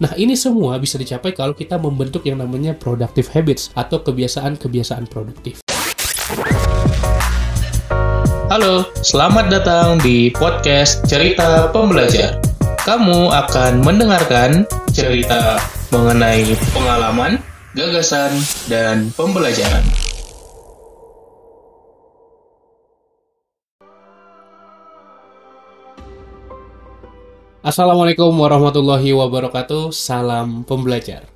Nah, ini semua bisa dicapai kalau kita membentuk yang namanya productive habits atau kebiasaan-kebiasaan produktif. Halo, selamat datang di podcast Cerita Pembelajar. Kamu akan mendengarkan cerita mengenai pengalaman, gagasan, dan pembelajaran. Assalamualaikum warahmatullahi wabarakatuh, salam pembelajar.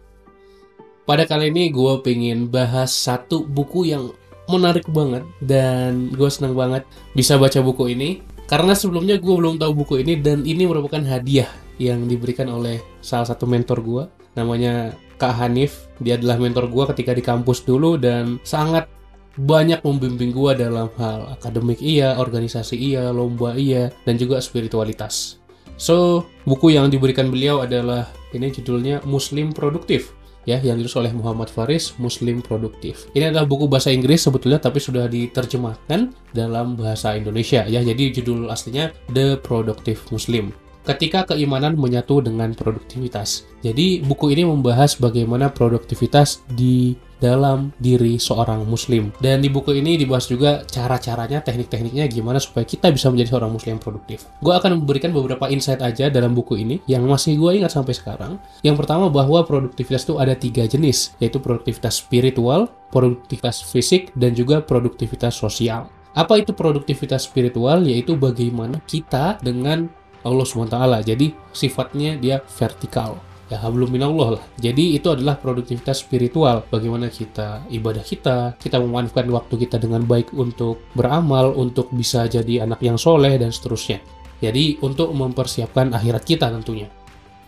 Pada kali ini gue pengen bahas satu buku yang menarik banget dan gue senang banget bisa baca buku ini karena sebelumnya gue belum tahu buku ini dan ini merupakan hadiah yang diberikan oleh salah satu mentor gue namanya Kak Hanif dia adalah mentor gue ketika di kampus dulu dan sangat banyak membimbing gue dalam hal akademik iya, organisasi iya, lomba iya, dan juga spiritualitas. So, buku yang diberikan beliau adalah ini judulnya Muslim Produktif ya yang ditulis oleh Muhammad Faris Muslim Produktif. Ini adalah buku bahasa Inggris sebetulnya tapi sudah diterjemahkan dalam bahasa Indonesia ya. Jadi judul aslinya The Productive Muslim. Ketika keimanan menyatu dengan produktivitas. Jadi buku ini membahas bagaimana produktivitas di dalam diri seorang muslim. Dan di buku ini dibahas juga cara-caranya, teknik-tekniknya gimana supaya kita bisa menjadi seorang muslim produktif. Gue akan memberikan beberapa insight aja dalam buku ini yang masih gue ingat sampai sekarang. Yang pertama bahwa produktivitas itu ada tiga jenis, yaitu produktivitas spiritual, produktivitas fisik, dan juga produktivitas sosial. Apa itu produktivitas spiritual? Yaitu bagaimana kita dengan Allah SWT. Jadi sifatnya dia vertikal ya hablum minallah lah. Jadi itu adalah produktivitas spiritual. Bagaimana kita ibadah kita, kita memanfaatkan waktu kita dengan baik untuk beramal, untuk bisa jadi anak yang soleh dan seterusnya. Jadi untuk mempersiapkan akhirat kita tentunya.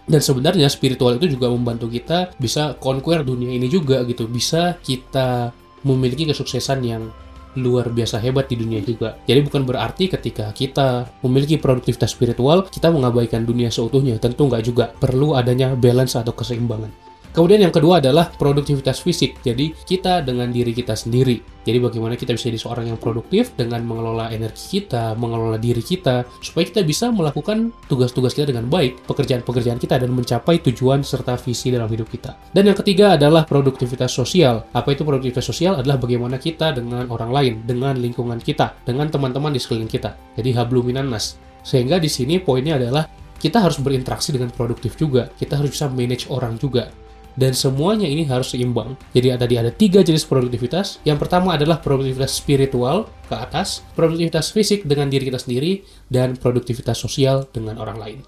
Dan sebenarnya spiritual itu juga membantu kita bisa conquer dunia ini juga gitu. Bisa kita memiliki kesuksesan yang luar biasa hebat di dunia juga. Jadi bukan berarti ketika kita memiliki produktivitas spiritual, kita mengabaikan dunia seutuhnya. Tentu nggak juga. Perlu adanya balance atau keseimbangan. Kemudian yang kedua adalah produktivitas fisik. Jadi kita dengan diri kita sendiri. Jadi bagaimana kita bisa jadi seorang yang produktif dengan mengelola energi kita, mengelola diri kita, supaya kita bisa melakukan tugas-tugas kita dengan baik, pekerjaan-pekerjaan kita dan mencapai tujuan serta visi dalam hidup kita. Dan yang ketiga adalah produktivitas sosial. Apa itu produktivitas sosial? Adalah bagaimana kita dengan orang lain, dengan lingkungan kita, dengan teman-teman di sekeliling kita. Jadi habluminan nas. Sehingga di sini poinnya adalah kita harus berinteraksi dengan produktif juga. Kita harus bisa manage orang juga dan semuanya ini harus seimbang. Jadi tadi ada tiga jenis produktivitas. Yang pertama adalah produktivitas spiritual ke atas, produktivitas fisik dengan diri kita sendiri, dan produktivitas sosial dengan orang lain.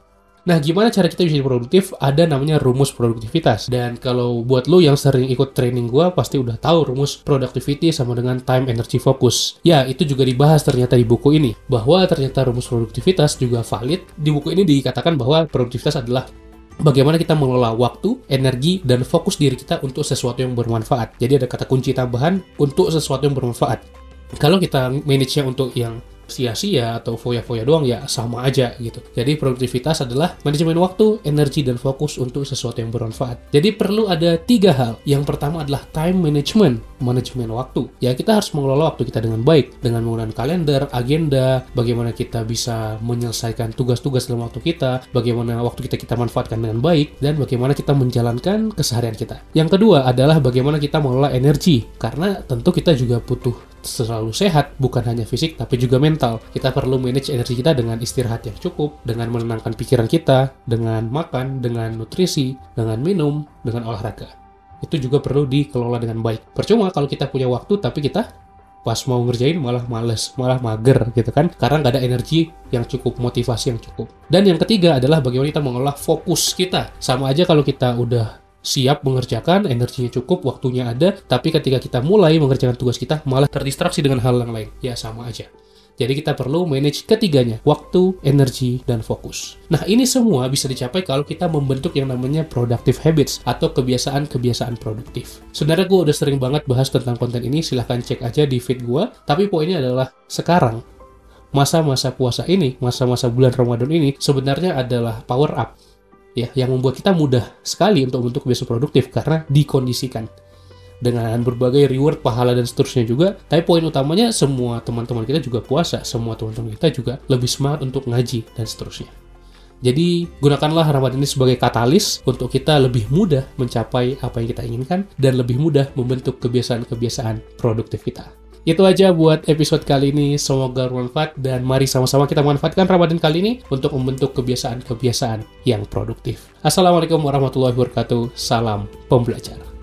Nah, gimana cara kita bisa produktif? Ada namanya rumus produktivitas. Dan kalau buat lo yang sering ikut training gue, pasti udah tahu rumus productivity sama dengan time, energy, focus. Ya, itu juga dibahas ternyata di buku ini. Bahwa ternyata rumus produktivitas juga valid. Di buku ini dikatakan bahwa produktivitas adalah bagaimana kita mengelola waktu, energi, dan fokus diri kita untuk sesuatu yang bermanfaat. Jadi ada kata kunci tambahan untuk sesuatu yang bermanfaat. Kalau kita manage-nya untuk yang sia-sia atau foya-foya doang ya sama aja gitu. Jadi produktivitas adalah manajemen waktu, energi, dan fokus untuk sesuatu yang bermanfaat. Jadi perlu ada tiga hal. Yang pertama adalah time management, manajemen waktu. Ya kita harus mengelola waktu kita dengan baik, dengan menggunakan kalender, agenda, bagaimana kita bisa menyelesaikan tugas-tugas dalam waktu kita, bagaimana waktu kita kita manfaatkan dengan baik, dan bagaimana kita menjalankan keseharian kita. Yang kedua adalah bagaimana kita mengelola energi, karena tentu kita juga butuh selalu sehat, bukan hanya fisik tapi juga mental. Kita perlu manage energi kita dengan istirahat yang cukup, dengan menenangkan pikiran kita, dengan makan, dengan nutrisi, dengan minum, dengan olahraga. Itu juga perlu dikelola dengan baik. Percuma kalau kita punya waktu tapi kita pas mau ngerjain malah males, malah mager gitu kan. Karena nggak ada energi yang cukup, motivasi yang cukup. Dan yang ketiga adalah bagaimana kita mengelola fokus kita. Sama aja kalau kita udah siap mengerjakan, energinya cukup, waktunya ada, tapi ketika kita mulai mengerjakan tugas kita malah terdistraksi dengan hal yang lain. Ya sama aja. Jadi kita perlu manage ketiganya, waktu, energi, dan fokus. Nah ini semua bisa dicapai kalau kita membentuk yang namanya productive habits atau kebiasaan-kebiasaan produktif. Sebenarnya gue udah sering banget bahas tentang konten ini, silahkan cek aja di feed gue. Tapi poinnya adalah sekarang, masa-masa puasa ini, masa-masa bulan Ramadan ini sebenarnya adalah power up ya yang membuat kita mudah sekali untuk untuk bisa produktif karena dikondisikan dengan berbagai reward pahala dan seterusnya juga tapi poin utamanya semua teman-teman kita juga puasa semua teman-teman kita juga lebih semangat untuk ngaji dan seterusnya Jadi, gunakanlah Ramadan ini sebagai katalis untuk kita lebih mudah mencapai apa yang kita inginkan dan lebih mudah membentuk kebiasaan-kebiasaan produktif kita. Itu aja buat episode kali ini. Semoga bermanfaat dan mari sama-sama kita manfaatkan Ramadan kali ini untuk membentuk kebiasaan-kebiasaan yang produktif. Assalamualaikum warahmatullahi wabarakatuh. Salam pembelajar.